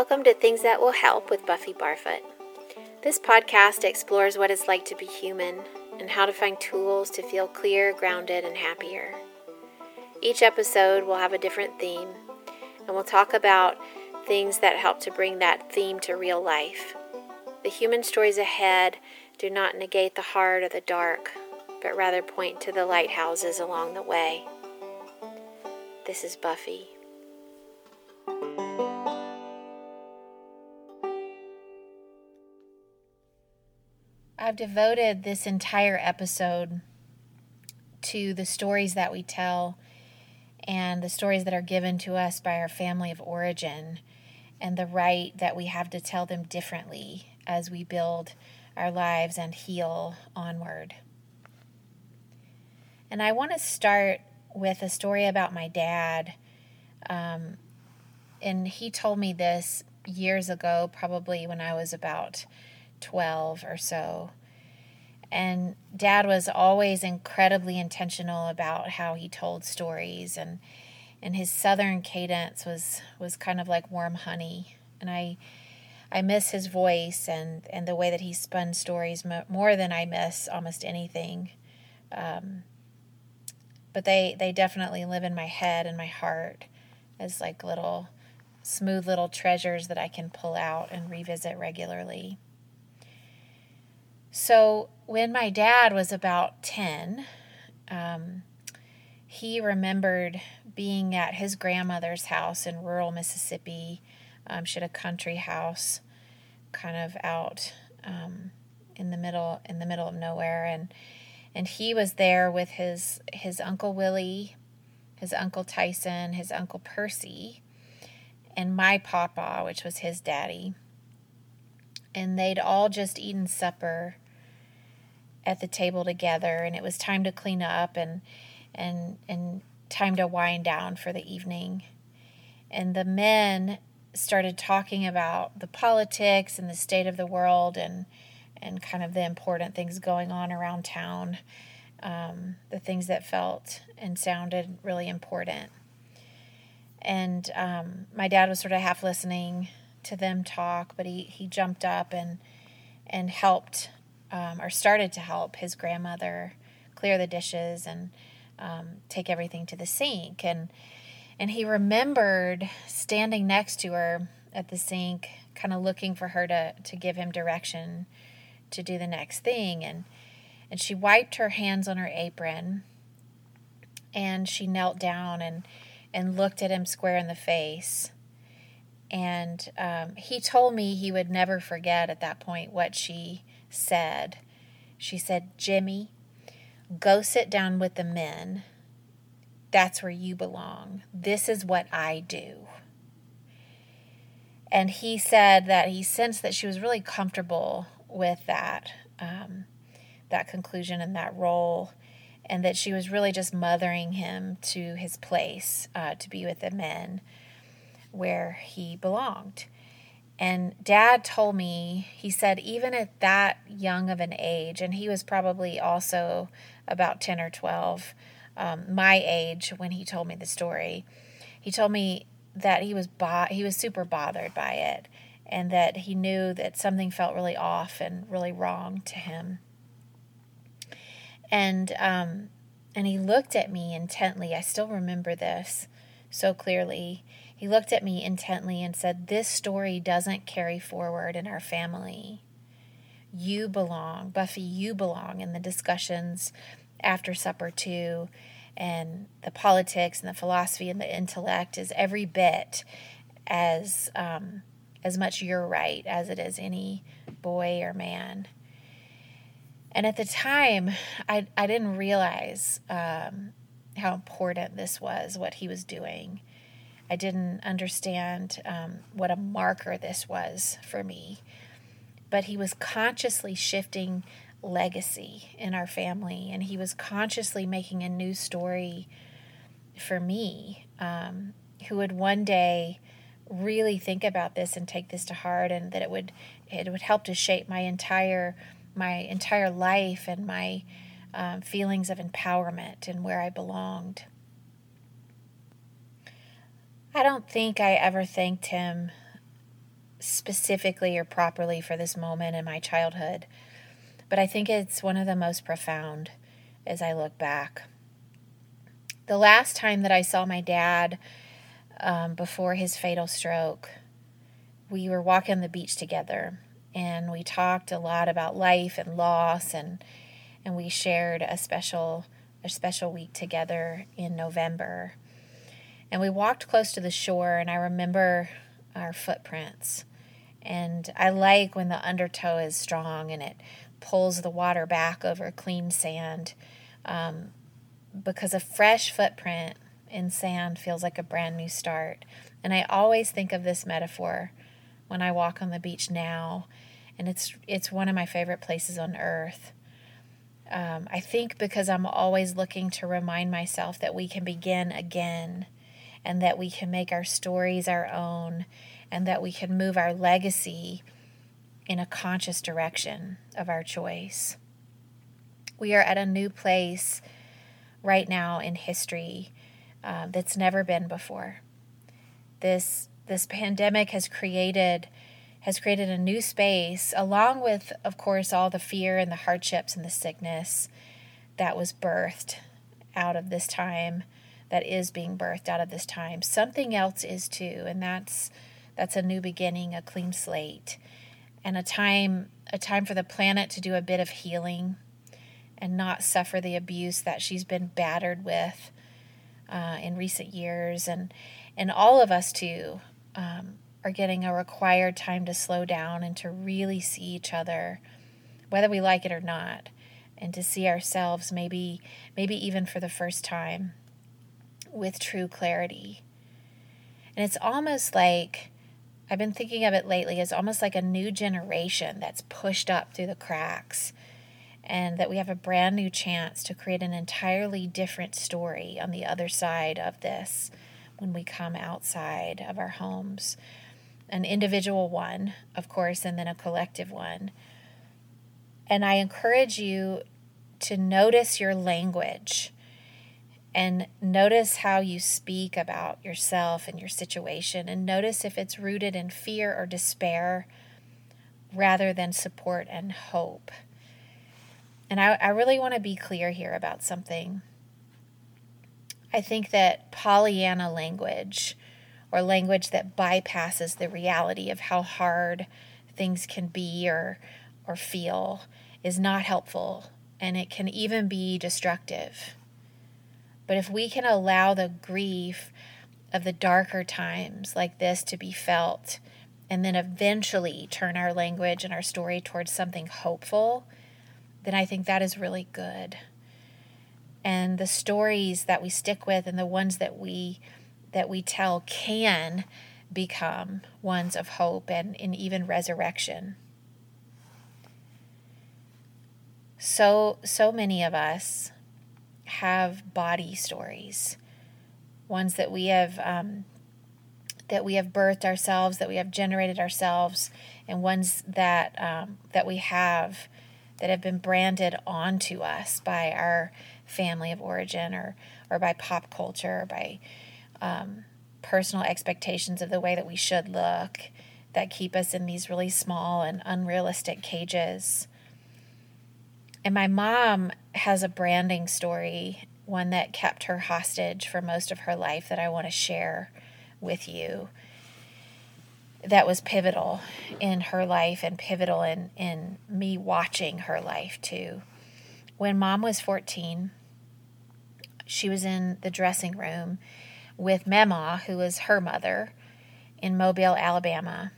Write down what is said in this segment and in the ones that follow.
Welcome to Things That Will Help with Buffy Barfoot. This podcast explores what it's like to be human and how to find tools to feel clear, grounded, and happier. Each episode will have a different theme, and we'll talk about things that help to bring that theme to real life. The human stories ahead do not negate the hard or the dark, but rather point to the lighthouses along the way. This is Buffy. I've devoted this entire episode to the stories that we tell and the stories that are given to us by our family of origin and the right that we have to tell them differently as we build our lives and heal onward. And I want to start with a story about my dad. Um, and he told me this years ago, probably when I was about 12 or so. And dad was always incredibly intentional about how he told stories and and his southern cadence was was kind of like warm honey. And I I miss his voice and and the way that he spun stories more than I miss almost anything. Um, but they they definitely live in my head and my heart as like little smooth little treasures that I can pull out and revisit regularly. So when my dad was about 10, um, he remembered being at his grandmother's house in rural Mississippi. Um, she had a country house kind of out um, in the middle in the middle of nowhere and and he was there with his his uncle Willie, his uncle Tyson, his uncle Percy, and my papa, which was his daddy. And they'd all just eaten supper at the table together and it was time to clean up and and and time to wind down for the evening. And the men started talking about the politics and the state of the world and and kind of the important things going on around town um, the things that felt and sounded really important. And um, my dad was sort of half listening to them talk but he, he jumped up and and helped um, or started to help his grandmother clear the dishes and um, take everything to the sink. And and he remembered standing next to her at the sink, kind of looking for her to to give him direction to do the next thing. And and she wiped her hands on her apron, and she knelt down and and looked at him square in the face. And um, he told me he would never forget at that point what she said, she said, Jimmy, go sit down with the men. That's where you belong. This is what I do. And he said that he sensed that she was really comfortable with that, um, that conclusion and that role, and that she was really just mothering him to his place uh, to be with the men where he belonged. And dad told me, he said, even at that young of an age, and he was probably also about 10 or 12, um, my age when he told me the story, he told me that he was bo- he was super bothered by it and that he knew that something felt really off and really wrong to him. And um, and he looked at me intently. I still remember this so clearly. He looked at me intently and said, This story doesn't carry forward in our family. You belong, Buffy, you belong in the discussions after supper, too. And the politics and the philosophy and the intellect is every bit as um, as much your right as it is any boy or man. And at the time, I, I didn't realize um, how important this was, what he was doing. I didn't understand um, what a marker this was for me. But he was consciously shifting legacy in our family, and he was consciously making a new story for me, um, who would one day really think about this and take this to heart, and that it would it would help to shape my entire my entire life and my um, feelings of empowerment and where I belonged. I don't think I ever thanked him specifically or properly for this moment in my childhood, but I think it's one of the most profound as I look back. The last time that I saw my dad um, before his fatal stroke, we were walking the beach together and we talked a lot about life and loss and and we shared a special a special week together in November. And we walked close to the shore and I remember our footprints. And I like when the undertow is strong and it pulls the water back over clean sand um, because a fresh footprint in sand feels like a brand new start. And I always think of this metaphor when I walk on the beach now, and it's it's one of my favorite places on earth. Um, I think because I'm always looking to remind myself that we can begin again, and that we can make our stories our own, and that we can move our legacy in a conscious direction of our choice. We are at a new place right now in history uh, that's never been before. This this pandemic has created has created a new space along with of course all the fear and the hardships and the sickness that was birthed out of this time that is being birthed out of this time. Something else is too and that's that's a new beginning a clean slate and a time a time for the planet to do a bit of healing and not suffer the abuse that she's been battered with uh, in recent years. And and all of us too um, are getting a required time to slow down and to really see each other, whether we like it or not, and to see ourselves maybe maybe even for the first time with true clarity. And it's almost like I've been thinking of it lately as almost like a new generation that's pushed up through the cracks and that we have a brand new chance to create an entirely different story on the other side of this when we come outside of our homes. An individual one, of course, and then a collective one. And I encourage you to notice your language and notice how you speak about yourself and your situation, and notice if it's rooted in fear or despair rather than support and hope. And I, I really want to be clear here about something. I think that Pollyanna language, or language that bypasses the reality of how hard things can be or, or feel, is not helpful and it can even be destructive. But if we can allow the grief of the darker times like this to be felt, and then eventually turn our language and our story towards something hopeful, then I think that is really good. And the stories that we stick with and the ones that we that we tell can become ones of hope and, and even resurrection. So so many of us have body stories ones that we have um, that we have birthed ourselves that we have generated ourselves and ones that um, that we have that have been branded onto us by our family of origin or or by pop culture or by um, personal expectations of the way that we should look that keep us in these really small and unrealistic cages. And my mom has a branding story, one that kept her hostage for most of her life that I want to share with you. That was pivotal in her life and pivotal in, in me watching her life too. When mom was 14, she was in the dressing room with Mama, who was her mother, in Mobile, Alabama.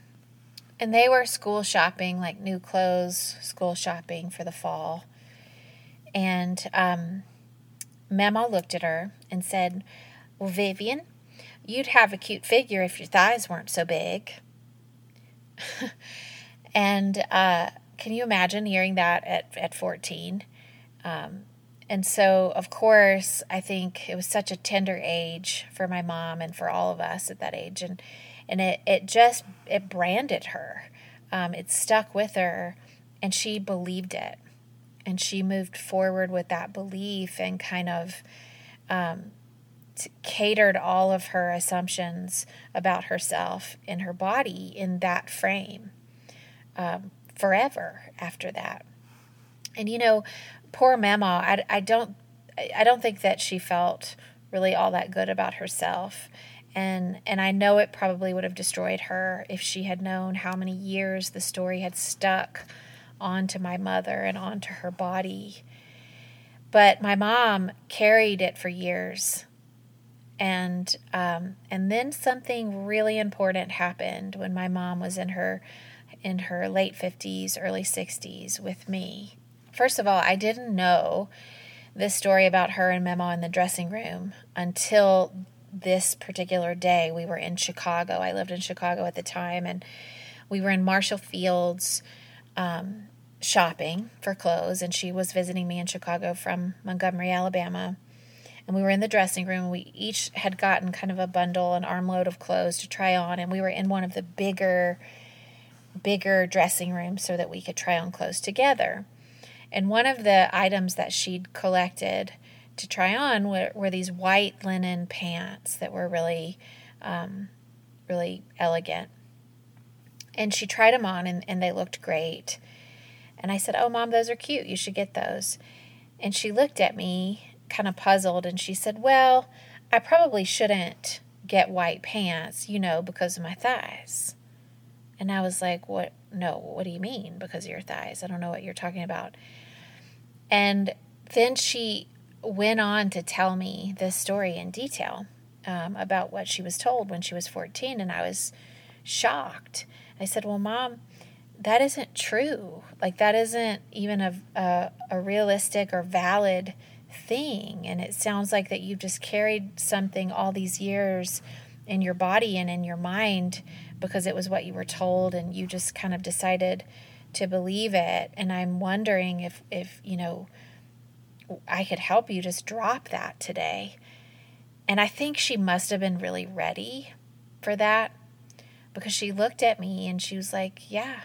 And they were school shopping, like new clothes, school shopping for the fall. And um, Mema looked at her and said, Well, Vivian, you'd have a cute figure if your thighs weren't so big. and uh, can you imagine hearing that at, at 14? Um, and so, of course, I think it was such a tender age for my mom and for all of us at that age, and and it it just it branded her, um, it stuck with her, and she believed it, and she moved forward with that belief and kind of um, catered all of her assumptions about herself and her body in that frame um, forever after that. And you know, poor Mama, I, I don't I don't think that she felt really all that good about herself. And and I know it probably would have destroyed her if she had known how many years the story had stuck onto my mother and onto her body. But my mom carried it for years. And um, and then something really important happened when my mom was in her in her late 50s, early 60s with me. First of all, I didn't know this story about her and Mema in the dressing room until this particular day. We were in Chicago. I lived in Chicago at the time, and we were in Marshall Field's um, shopping for clothes, and she was visiting me in Chicago from Montgomery, Alabama. And we were in the dressing room. We each had gotten kind of a bundle, an armload of clothes to try on, and we were in one of the bigger, bigger dressing rooms so that we could try on clothes together. And one of the items that she'd collected to try on were, were these white linen pants that were really, um, really elegant. And she tried them on and, and they looked great. And I said, Oh, mom, those are cute. You should get those. And she looked at me kind of puzzled and she said, Well, I probably shouldn't get white pants, you know, because of my thighs. And I was like, What? No, what do you mean because of your thighs? I don't know what you're talking about. And then she went on to tell me this story in detail um, about what she was told when she was 14. And I was shocked. I said, Well, mom, that isn't true. Like, that isn't even a, a, a realistic or valid thing. And it sounds like that you've just carried something all these years in your body and in your mind because it was what you were told and you just kind of decided to believe it and i'm wondering if if you know i could help you just drop that today and i think she must have been really ready for that because she looked at me and she was like yeah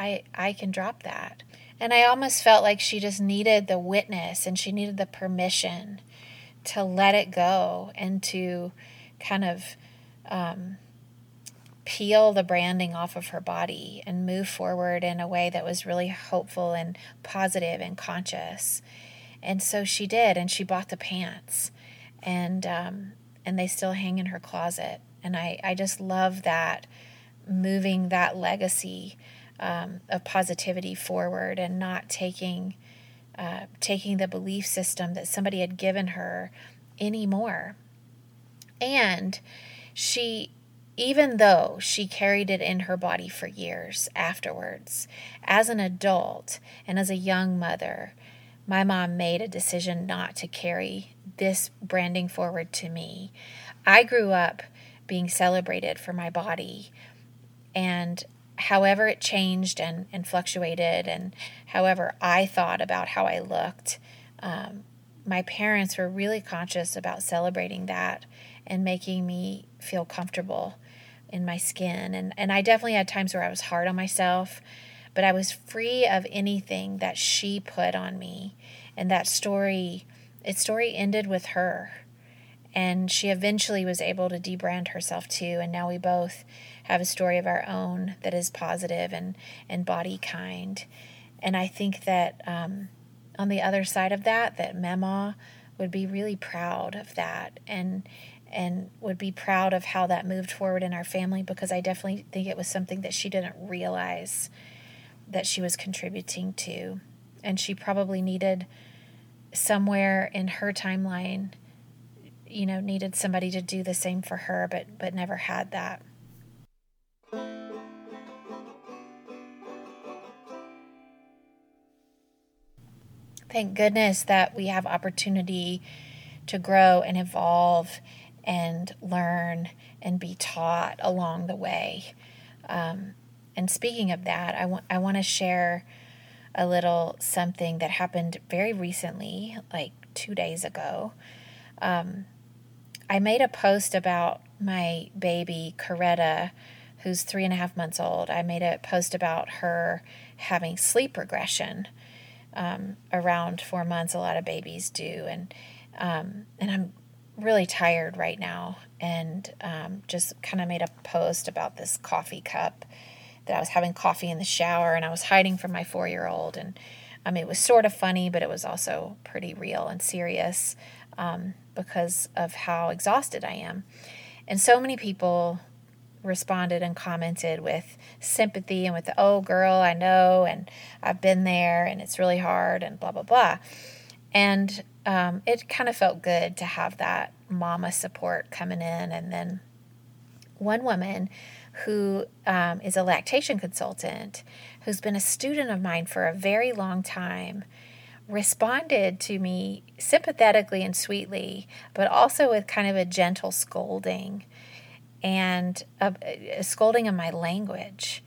i i can drop that and i almost felt like she just needed the witness and she needed the permission to let it go and to kind of um, peel the branding off of her body and move forward in a way that was really hopeful and positive and conscious. And so she did, and she bought the pants, and um, and they still hang in her closet. And I I just love that moving that legacy um, of positivity forward and not taking uh, taking the belief system that somebody had given her anymore. And she even though she carried it in her body for years afterwards. As an adult and as a young mother, my mom made a decision not to carry this branding forward to me. I grew up being celebrated for my body, and however it changed and, and fluctuated, and however I thought about how I looked, um, my parents were really conscious about celebrating that and making me feel comfortable in my skin. And, and I definitely had times where I was hard on myself, but I was free of anything that she put on me. And that story, its story ended with her. And she eventually was able to debrand herself too. And now we both have a story of our own that is positive and, and body kind. And I think that um, on the other side of that, that Mema would be really proud of that. And and would be proud of how that moved forward in our family because I definitely think it was something that she didn't realize that she was contributing to. And she probably needed somewhere in her timeline, you know, needed somebody to do the same for her, but but never had that. Thank goodness that we have opportunity to grow and evolve and learn and be taught along the way. Um, and speaking of that, I want I want to share a little something that happened very recently, like two days ago. Um, I made a post about my baby Coretta, who's three and a half months old. I made a post about her having sleep regression um, around four months. A lot of babies do, and um, and I'm really tired right now and um, just kind of made a post about this coffee cup that I was having coffee in the shower and I was hiding from my four year old. And um, it was sort of funny, but it was also pretty real and serious um, because of how exhausted I am. And so many people responded and commented with sympathy and with, oh, girl, I know, and I've been there, and it's really hard, and blah, blah, blah. And um, it kind of felt good to have that mama support coming in. And then one woman who um, is a lactation consultant, who's been a student of mine for a very long time, responded to me sympathetically and sweetly, but also with kind of a gentle scolding and a, a scolding of my language.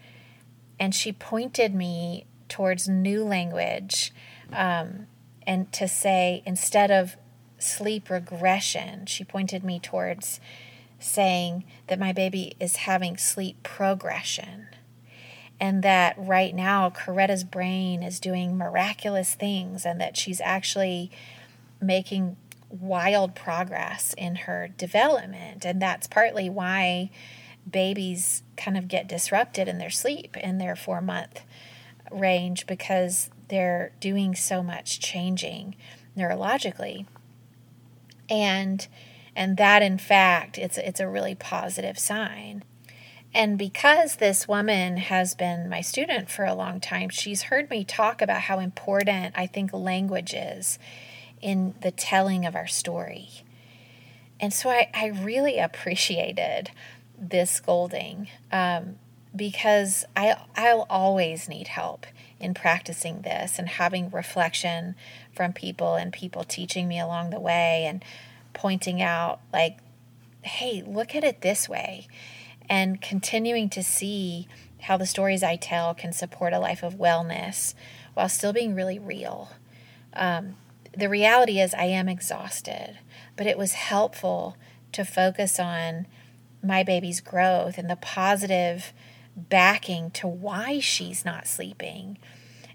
And she pointed me towards new language um, and to say, instead of sleep regression, she pointed me towards saying that my baby is having sleep progression. And that right now, Coretta's brain is doing miraculous things, and that she's actually making wild progress in her development. And that's partly why babies kind of get disrupted in their sleep in their four month range because they're doing so much changing neurologically. And and that in fact it's it's a really positive sign. And because this woman has been my student for a long time, she's heard me talk about how important I think language is in the telling of our story. And so I, I really appreciated this scolding um, because I, I'll always need help in practicing this and having reflection from people and people teaching me along the way and pointing out, like, hey, look at it this way, and continuing to see how the stories I tell can support a life of wellness while still being really real. Um, the reality is, I am exhausted, but it was helpful to focus on my baby's growth and the positive backing to why she's not sleeping.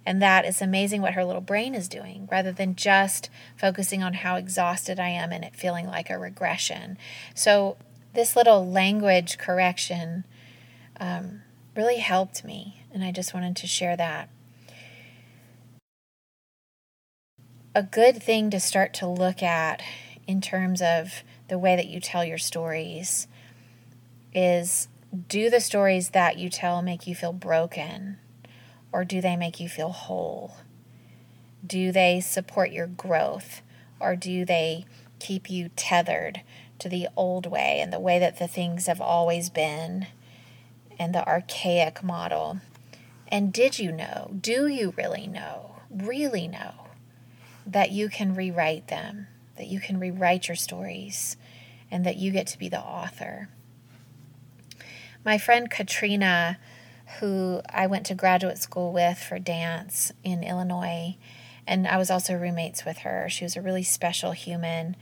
And that is amazing what her little brain is doing rather than just focusing on how exhausted I am and it feeling like a regression. So, this little language correction um, really helped me, and I just wanted to share that. A good thing to start to look at in terms of the way that you tell your stories is do the stories that you tell make you feel broken or do they make you feel whole? Do they support your growth or do they keep you tethered to the old way and the way that the things have always been and the archaic model? And did you know? Do you really know? Really know? That you can rewrite them, that you can rewrite your stories, and that you get to be the author. My friend Katrina, who I went to graduate school with for dance in Illinois, and I was also roommates with her. She was a really special human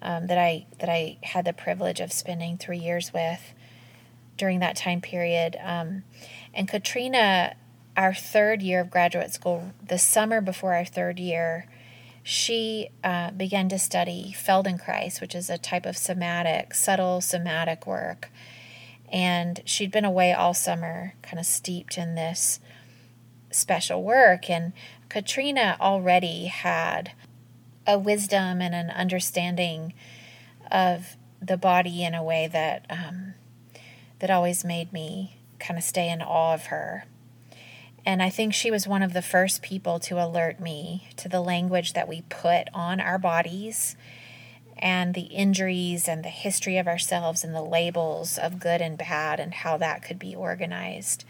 um, that I that I had the privilege of spending three years with during that time period. Um, and Katrina, our third year of graduate school, the summer before our third year, she uh, began to study Feldenkrais, which is a type of somatic, subtle somatic work. And she'd been away all summer, kind of steeped in this special work. And Katrina already had a wisdom and an understanding of the body in a way that um, that always made me kind of stay in awe of her. And I think she was one of the first people to alert me to the language that we put on our bodies and the injuries and the history of ourselves and the labels of good and bad and how that could be organized.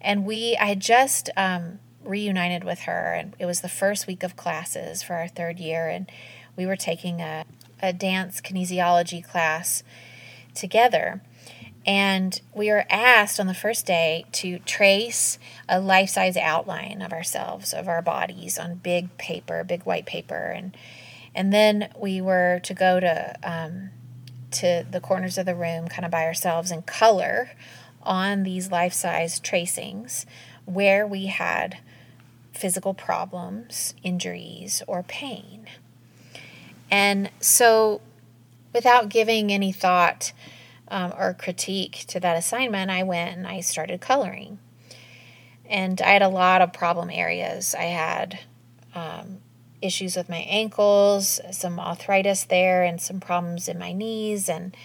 And we, I just um, reunited with her, and it was the first week of classes for our third year, and we were taking a, a dance kinesiology class together. And we were asked on the first day to trace a life size outline of ourselves, of our bodies on big paper, big white paper. And, and then we were to go to, um, to the corners of the room kind of by ourselves and color on these life size tracings where we had physical problems, injuries, or pain. And so without giving any thought um, or critique to that assignment, I went and I started coloring. And I had a lot of problem areas. I had um, issues with my ankles, some arthritis there, and some problems in my knees, and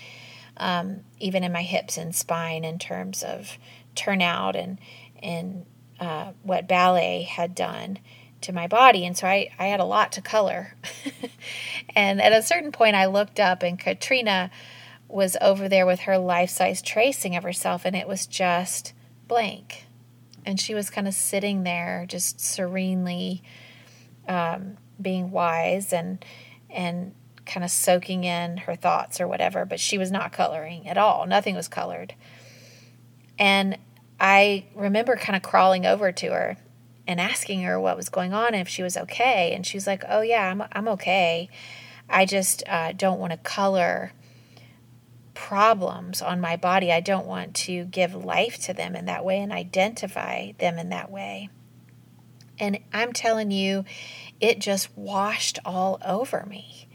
um, even in my hips and spine in terms of turnout and and uh, what ballet had done to my body. And so I, I had a lot to color. and at a certain point, I looked up, and Katrina was over there with her life size tracing of herself, and it was just blank. And she was kind of sitting there, just serenely um, being wise and and kind of soaking in her thoughts or whatever. But she was not coloring at all. Nothing was colored. And I remember kind of crawling over to her and asking her what was going on and if she was okay. And she was like, "Oh yeah, I'm I'm okay. I just uh, don't want to color." Problems on my body. I don't want to give life to them in that way and identify them in that way. And I'm telling you, it just washed all over me.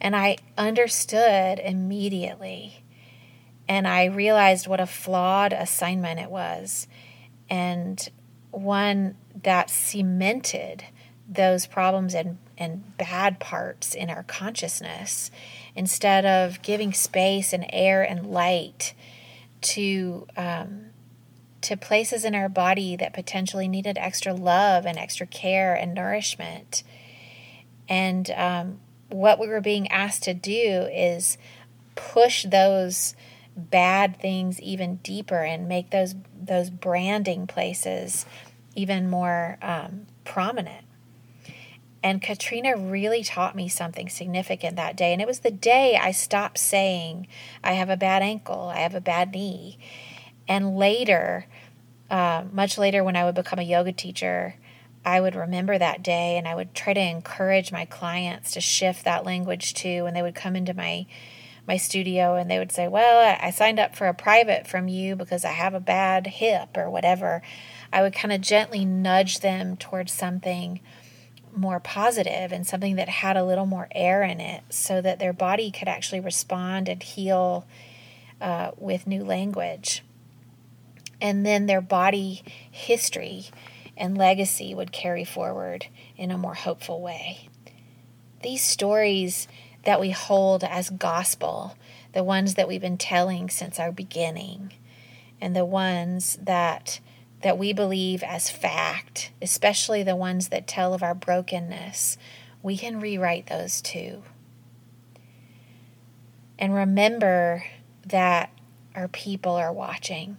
And I understood immediately. And I realized what a flawed assignment it was. And one that cemented those problems and, and bad parts in our consciousness instead of giving space and air and light to um, to places in our body that potentially needed extra love and extra care and nourishment. And um, what we were being asked to do is push those bad things even deeper and make those those branding places even more um, prominent. And Katrina really taught me something significant that day. And it was the day I stopped saying, I have a bad ankle, I have a bad knee. And later, uh, much later, when I would become a yoga teacher, I would remember that day and I would try to encourage my clients to shift that language too. And they would come into my my studio and they would say, Well, I signed up for a private from you because I have a bad hip or whatever. I would kind of gently nudge them towards something more positive and something that had a little more air in it so that their body could actually respond and heal uh, with new language. And then their body history and legacy would carry forward in a more hopeful way. These stories that we hold as gospel, the ones that we've been telling since our beginning, and the ones that that we believe as fact, especially the ones that tell of our brokenness, we can rewrite those too. And remember that our people are watching,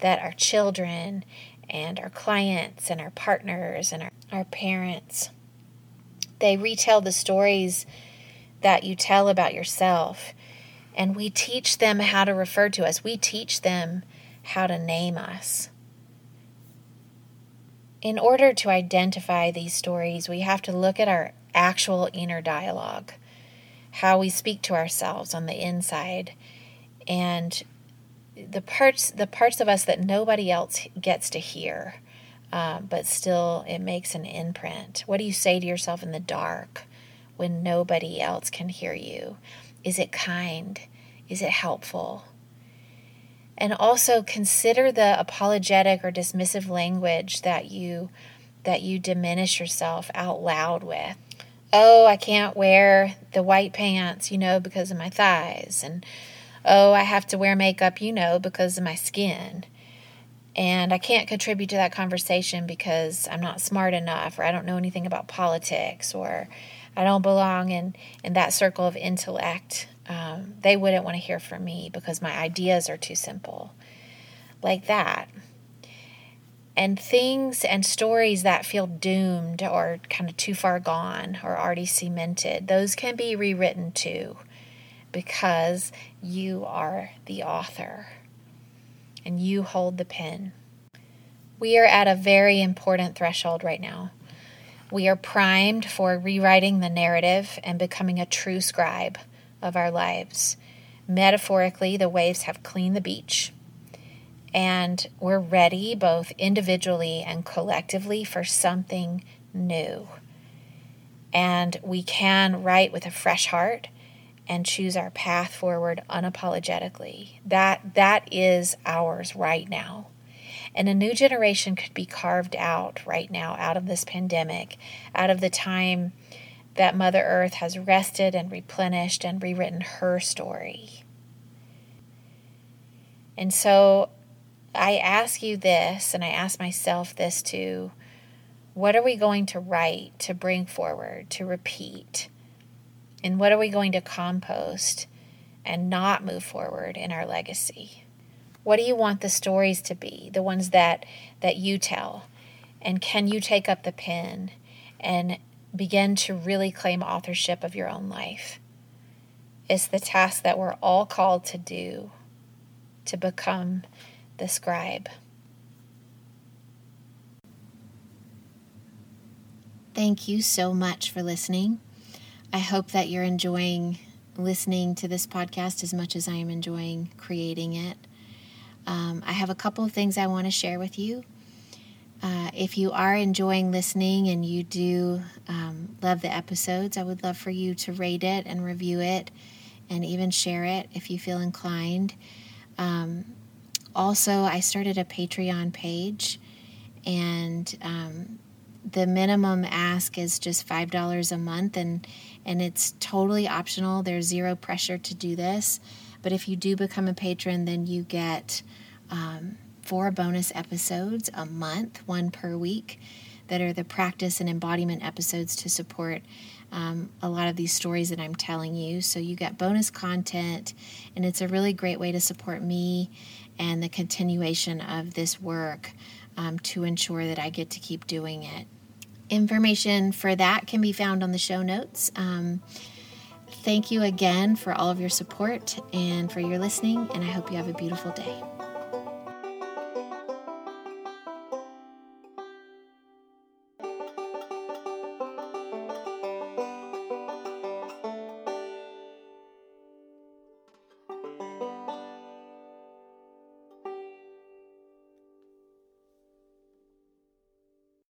that our children and our clients and our partners and our, our parents, they retell the stories that you tell about yourself. And we teach them how to refer to us. We teach them how to name us. In order to identify these stories, we have to look at our actual inner dialogue, how we speak to ourselves on the inside, and the parts the parts of us that nobody else gets to hear, um, but still it makes an imprint. What do you say to yourself in the dark when nobody else can hear you? Is it kind? Is it helpful? And also consider the apologetic or dismissive language that you that you diminish yourself out loud with. Oh i can't wear the white pants you know because of my thighs. And oh i have to wear makeup you know because of my skin. And i can't contribute to that conversation because i'm not smart enough or i don't know anything about politics or i don't belong in in that circle of intellect um, they wouldn't want to hear from me because my ideas are too simple. Like that. And things and stories that feel doomed or kind of too far gone or already cemented, those can be rewritten too because you are the author and you hold the pen. We are at a very important threshold right now. We are primed for rewriting the narrative and becoming a true scribe of our lives. Metaphorically, the waves have cleaned the beach, and we're ready both individually and collectively for something new. And we can write with a fresh heart and choose our path forward unapologetically. That that is ours right now. And a new generation could be carved out right now out of this pandemic, out of the time that Mother Earth has rested and replenished and rewritten her story. And so I ask you this, and I ask myself this too what are we going to write, to bring forward, to repeat? And what are we going to compost and not move forward in our legacy? What do you want the stories to be, the ones that, that you tell? And can you take up the pen and begin to really claim authorship of your own life? It's the task that we're all called to do to become the scribe. Thank you so much for listening. I hope that you're enjoying listening to this podcast as much as I am enjoying creating it. Um, I have a couple of things I want to share with you. Uh, if you are enjoying listening and you do um, love the episodes, I would love for you to rate it and review it and even share it if you feel inclined. Um, also, I started a Patreon page, and um, the minimum ask is just five dollars a month, and and it's totally optional. There's zero pressure to do this, but if you do become a patron, then you get um, four bonus episodes a month, one per week, that are the practice and embodiment episodes to support um, a lot of these stories that I'm telling you. So you get bonus content, and it's a really great way to support me and the continuation of this work um, to ensure that I get to keep doing it. Information for that can be found on the show notes. Um, thank you again for all of your support and for your listening, and I hope you have a beautiful day.